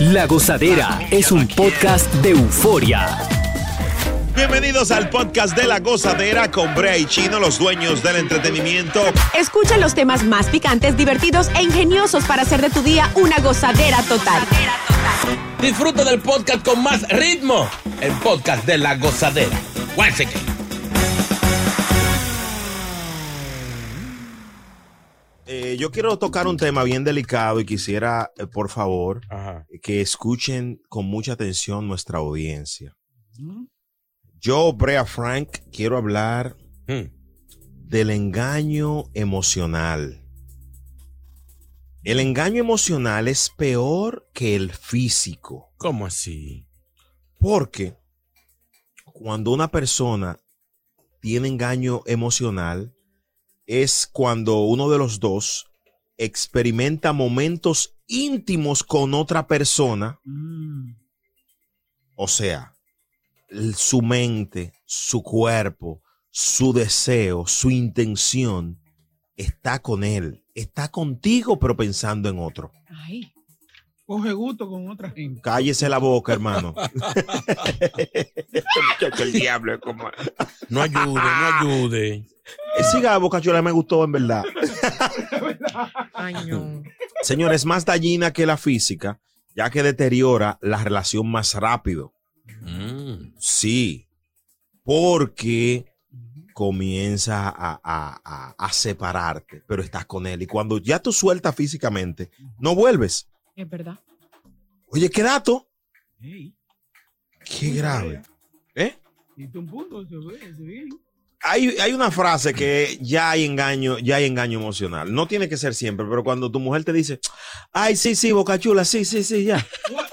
La Gozadera es un podcast de euforia. Bienvenidos al podcast de La Gozadera con Brea y Chino, los dueños del entretenimiento. Escucha los temas más picantes, divertidos e ingeniosos para hacer de tu día una gozadera total. Disfruta del podcast con más ritmo. El podcast de la gozadera. Eh, yo quiero tocar un tema bien delicado y quisiera, eh, por favor, Ajá. Que escuchen con mucha atención nuestra audiencia. Yo, Brea Frank, quiero hablar Hmm. del engaño emocional. El engaño emocional es peor que el físico. ¿Cómo así? Porque cuando una persona tiene engaño emocional, es cuando uno de los dos experimenta momentos íntimos con otra persona. O sea, su mente, su cuerpo, su deseo, su intención está con él. Está contigo, pero pensando en otro. Ay, Coge gusto con otra gente. Cállese la boca, hermano. Muchacho, el diablo es como. No ayude, no ayude. Ese Gabo Cachola me gustó en verdad. ay, no. Señores, es más dañina que la física, ya que deteriora la relación más rápido. Mm. Sí, porque comienza a, a- a- a separarte, pero estás con él. Y cuando ya tú sueltas físicamente, no vuelves. Es verdad. Oye, qué dato. Qué grave. ¿Eh? un punto, se ve, se ve. Hay, hay una frase que ya hay engaño, ya hay engaño emocional. No tiene que ser siempre, pero cuando tu mujer te dice, ay, sí, sí, boca chula, sí, sí, sí, ya.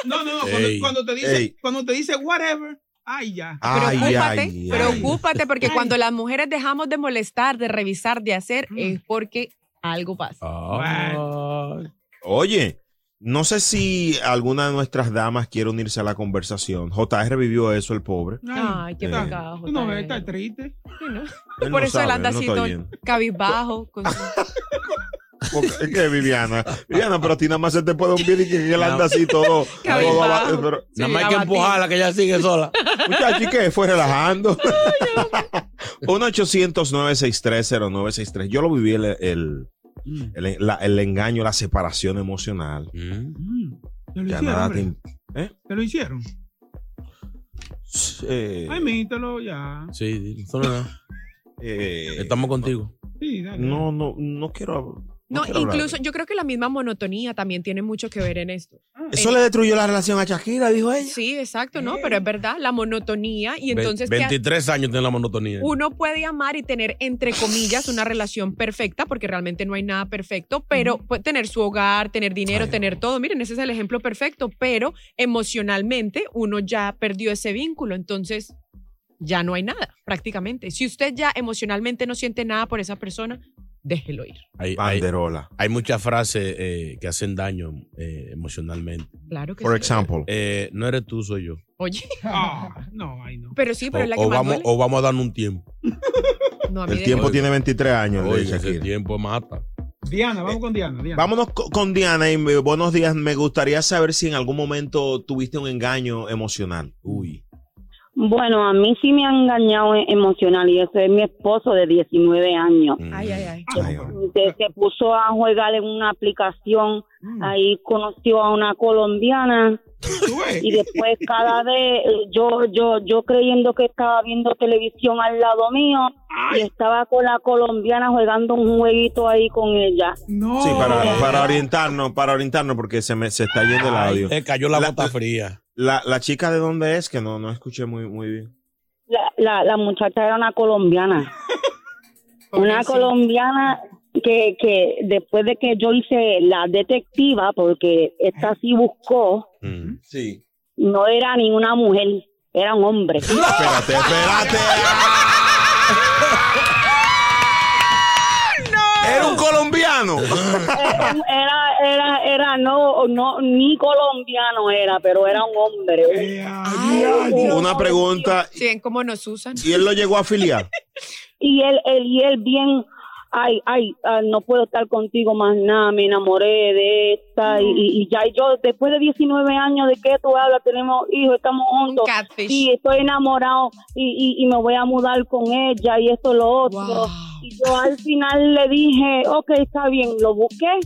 No, no, no. Cuando, Ey, cuando te dice, ey. cuando te dice whatever, ay ya. Ay, Preocúpate, ay, preocúpate porque Ay. cuando las mujeres dejamos de molestar, de revisar, de hacer, Mm. es porque algo pasa. Ah. Oye, no sé si alguna de nuestras damas quiere unirse a la conversación. JR vivió eso, el pobre. Ay, qué Eh. pecado. Tú no está triste. Sí, ¿no? Él Por no eso él sabe, anda él así todo cabizbajo. con su- Porque- Es que Viviana, Viviana, pero a ti nada más se te puede hundir y que él anda así todo. Cabizbajo. todo aba- pero, Sí, Nada más hay que empujarla que ella sigue sola. muchacho, ¿y qué? Fue relajando. 1-800-963-0963. Yo lo viví el, el, Mm. el- la- el engaño, la separación emocional. Mm. Mm. Te lo Ya hicieron, te ¿Eh? Te lo hicieron. Eh, Ay, mítelo ya. Sí, no nada. eh, Estamos contigo. Sí, dale. No, no, no quiero. No, quiero hablar incluso yo creo que la misma monotonía también tiene mucho que ver en esto. Eso le destruyó la relación a Shakira, dijo ella. Sí, exacto, ¿no? Pero es verdad, la monotonía y entonces Ve- ¿qué ha- 23 años tiene la monotonía. uno puede amar y tener, entre comillas, una relación perfecta, porque realmente no hay nada perfecto, pero puede tener su hogar, tener dinero, Ay, tener todo. Miren, ese es el ejemplo perfecto, pero emocionalmente uno ya perdió ese vínculo, entonces ya no hay nada, prácticamente. Si usted ya emocionalmente no siente nada por esa persona, déjelo ir. Hay, hay, Banderola. hay muchas frases eh, que hacen daño eh, emocionalmente. Claro que Por sí. example. Eh, no eres tú, soy yo. Oye, Ah, no, ay no. pero sí, pero O, es la que o más vamos, duele. o vamos a darnos un tiempo. No, a mí El tiempo tiene 23 años. le Oye, dice ese Shakira. tiempo mata. Diana, vamos con Diana. Diana. Vámonos co- con Diana y me- buenos días. Me gustaría saber si en algún momento tuviste un engaño emocional. Uy. Bueno, a mí sí me han engañado e- emocional y ese es mi esposo de 19 años. Mm. Ay, ay, ay. Ay. Se, se puso a jugar en una aplicación, Mm. ahí conoció a una colombiana y después cada vez yo yo yo creyendo que estaba viendo televisión al lado mío y estaba con la colombiana jugando un jueguito ahí con ella. No. Sí, para, para orientarnos, para orientarnos, porque se me se está yendo el audio. Eh, cayó la, La- bota fría. La, la chica de dónde es, que no, no escuché muy, muy bien. La, la, la muchacha era una colombiana. una colombiana que, que después de que yo hice la detectiva, porque esta sí buscó, Mm. Sí. no era ni una mujer, era un hombre. Espérate, espérate. colombiano. Era, era, era, no, no, ni colombiano era, pero era un hombre. Eh, ay, Dios. Una pregunta. Sí, cómo nos usan. ¿Y él lo llegó a afiliar? Y él, él, y él bien, ay, ay, ah, no puedo estar contigo más nada, me enamoré de esta y, y- y ya yo después de 19 años de que tú hablas, tenemos hijos, estamos juntos y estoy enamorado y, y, y me voy a mudar con ella y esto, lo otro. Wow. Y yo al final le dije, ok, está bien, lo busqué.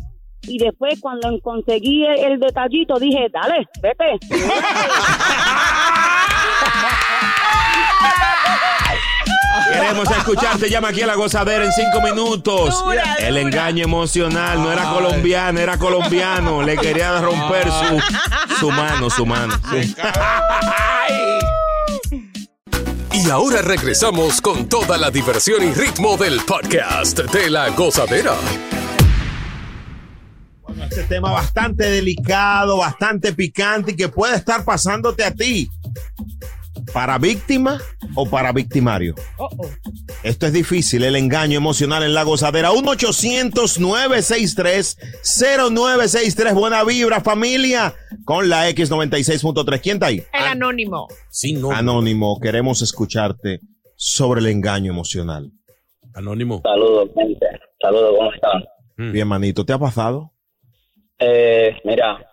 Y después cuando conseguí el, el detallito dije, dale, vete. Queremos escucharte. Llama aquí a la gozadera en cinco minutos. Dura, El dura. engaño emocional no era colombiano, era colombiano. Le quería romper su, su mano, su mano. Y ahora regresamos con toda la diversión y ritmo del podcast de la gozadera. Bueno, este tema bastante delicado, bastante picante y que puede estar pasándote a ti. ¿Para víctima o para victimario? Oh, oh. Esto es difícil, el engaño emocional en la gozadera. 1-800-963-0963. Buena vibra, familia. Con la X96.3. ¿Quién está ahí? El anónimo. Sin no. Anónimo, queremos escucharte sobre el engaño emocional. Anónimo. Saludos, gente. Saludos, ¿cómo están? Mm. Bien, manito, ¿te ha pasado? Eh, mira,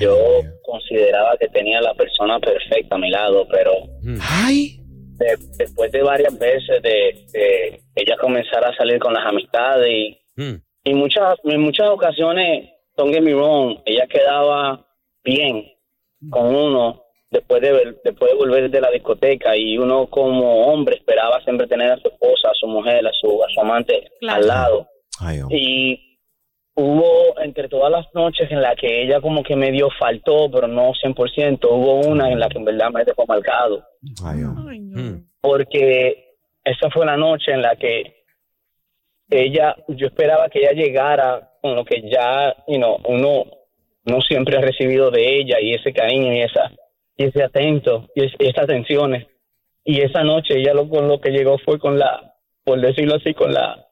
yo Ay, consideraba que tenía la persona perfecta a mi lado, pero Mm. Ay, de- después de varias veces de, de ella comenzar a salir con las amistades y, Mm. y muchas, en muchas ocasiones, don't get me wrong, ella quedaba bien con uno después de, ver- después de volver de la discoteca y uno como hombre esperaba siempre tener a su esposa, a su mujer, a su, a su amante Claro. al lado. ay, hombre. Y hubo entre todas las noches en la que ella como que medio faltó, pero no 100%, hubo una en la que en verdad me dejó marcado, Ay, hombre. Ay, no. Mm. porque esa fue la noche en la que ella, yo esperaba que ella llegara con lo que ya, you know, uno no siempre ha recibido de ella y ese cariño y esa y ese atento y, es- y esas atenciones y esa noche ella lo con lo que llegó fue con la por decirlo así con la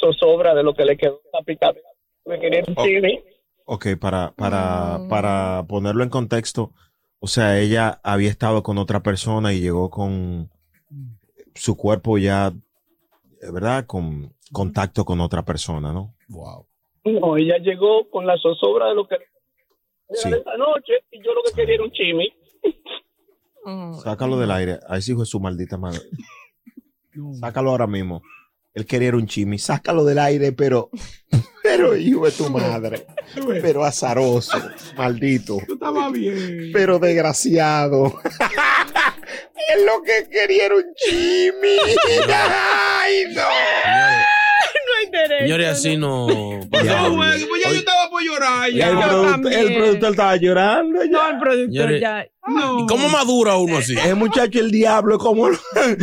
zozobra de lo que le quedó a picar me quería Oh. decir Ok, para, para, Mm. para ponerlo en contexto, o sea, ella había estado con otra persona y llegó con su cuerpo ya, eh, ¿verdad? Con contacto con otra persona, ¿no? Wow. no ella llegó con la zozobra de lo que Sí. de esa noche y yo lo que quería era un chimi Mm. Sácalo del aire. Ahí sí fue su maldita madre. No. Sácalo ahora mismo. Él quería era un chimi. Sácalo del aire, pero, pero hijo de tu madre. Pero azaroso, maldito. Tú estabas bien. Pero desgraciado. Él lo que quería era un chimi. Ay, no. No hay derecho. señores, así no. Ya, No, güey, pues ya yo estaba por llorar. El, Ya. Produ- el productor estaba llorando. ya. No, el productor Señores, ya. No. ¿Y cómo madura uno así? Ese muchacho, el diablo, como. Tú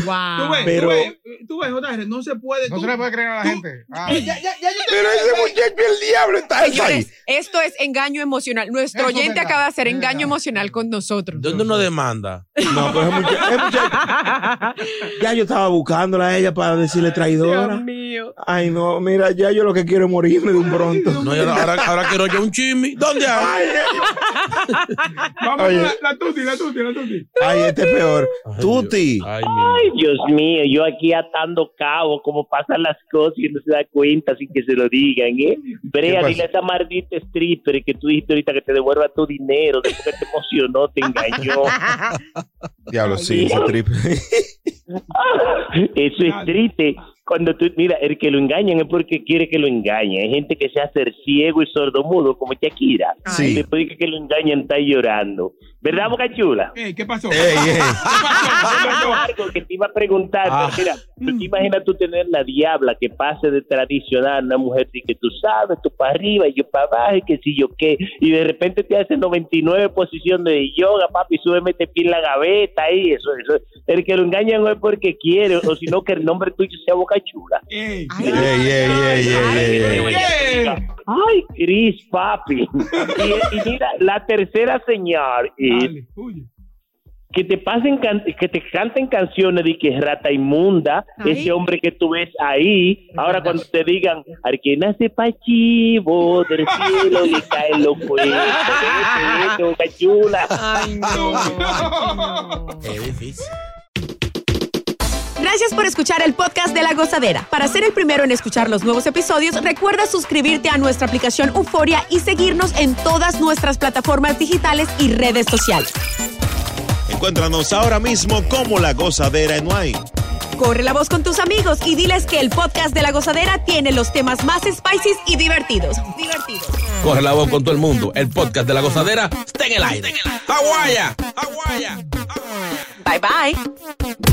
Wow. ves, Pero- tú ves, tú ves, JR, no se puede. No tú- se le puede creer a la tú- gente. Ah. Eh, ya, ya, ya yo te Pero ese muchacho, el diablo, está ahí. Esto es engaño emocional. Nuestro Eso es oyente acaba de hacer es engaño verdad. emocional con nosotros. ¿Dónde uno demanda? No, pero ese muchacho, ya yo estaba buscándola a ella para decirle Dios traidora. mío. Ay, no, mira, ya yo lo que quiero es morirme de un pronto. No, ahora, ahora quiero yo un chimi. ¿Dónde hay? Ay, Vamos Oye. la, la tuti, la tuti, la tuti. ay, este es peor. Ay, Tuti. Dios. Ay, Dios mío, yo aquí atando cabo, como pasan las cosas y no se da cuenta sin que se lo digan, ¿eh? Brea, dile a esa maldita stripper que tú dijiste ahorita que te devuelva tu dinero, después que te emocionó, te engañó. Diablo, sí, ese trip. Eso es triste. Cuando tú, mira, el que lo engañan es porque quiere que lo engañen. Hay gente que se hace ciego y sordomudo, como Shakira. Sí. Y después de que lo engañan, está llorando. ¿Verdad, Boca Chula? ¿Qué pasó? ¿Qué pasó? ¿Qué pasó? Algo que te iba a preguntar, Ah. mira, tú te imaginas tú tener la diabla que pase de tradicional, una mujer de que tú sabes, tú para arriba y yo para abajo y que si yo qué, y de repente te hace 99 posiciones de yoga, papi, súbeme te pie en la gaveta ahí, eso, eso, el que lo engaña no es porque quiere, o sino que el nombre tuyo sea Boca Chula. Ay. Ay, Cris, papi. Y, y mira, la tercera señal es Dale, huye. Que te pasen can- que te canten canciones de que es rata inmunda, Ay. ese hombre que tú ves ahí, ahora cuando te digan, al que nace pachivo, del cielo le caen los cuentos, vete, vete, boca chula. Ay, no. Es difícil. Gracias por escuchar el podcast de La Gozadera. Para ser el primero en escuchar los nuevos episodios, recuerda suscribirte a nuestra aplicación Euforia y seguirnos en todas nuestras plataformas digitales y redes sociales. Encuéntranos ahora mismo como La Gozadera en Wine. Corre la voz con tus amigos y diles que el podcast de La Gozadera tiene los temas más spicy y divertidos. Divertidos. Corre la voz con todo el mundo. El podcast de la gozadera está en el aire. ¡Aguaya! ¡Aguaya! Bye bye.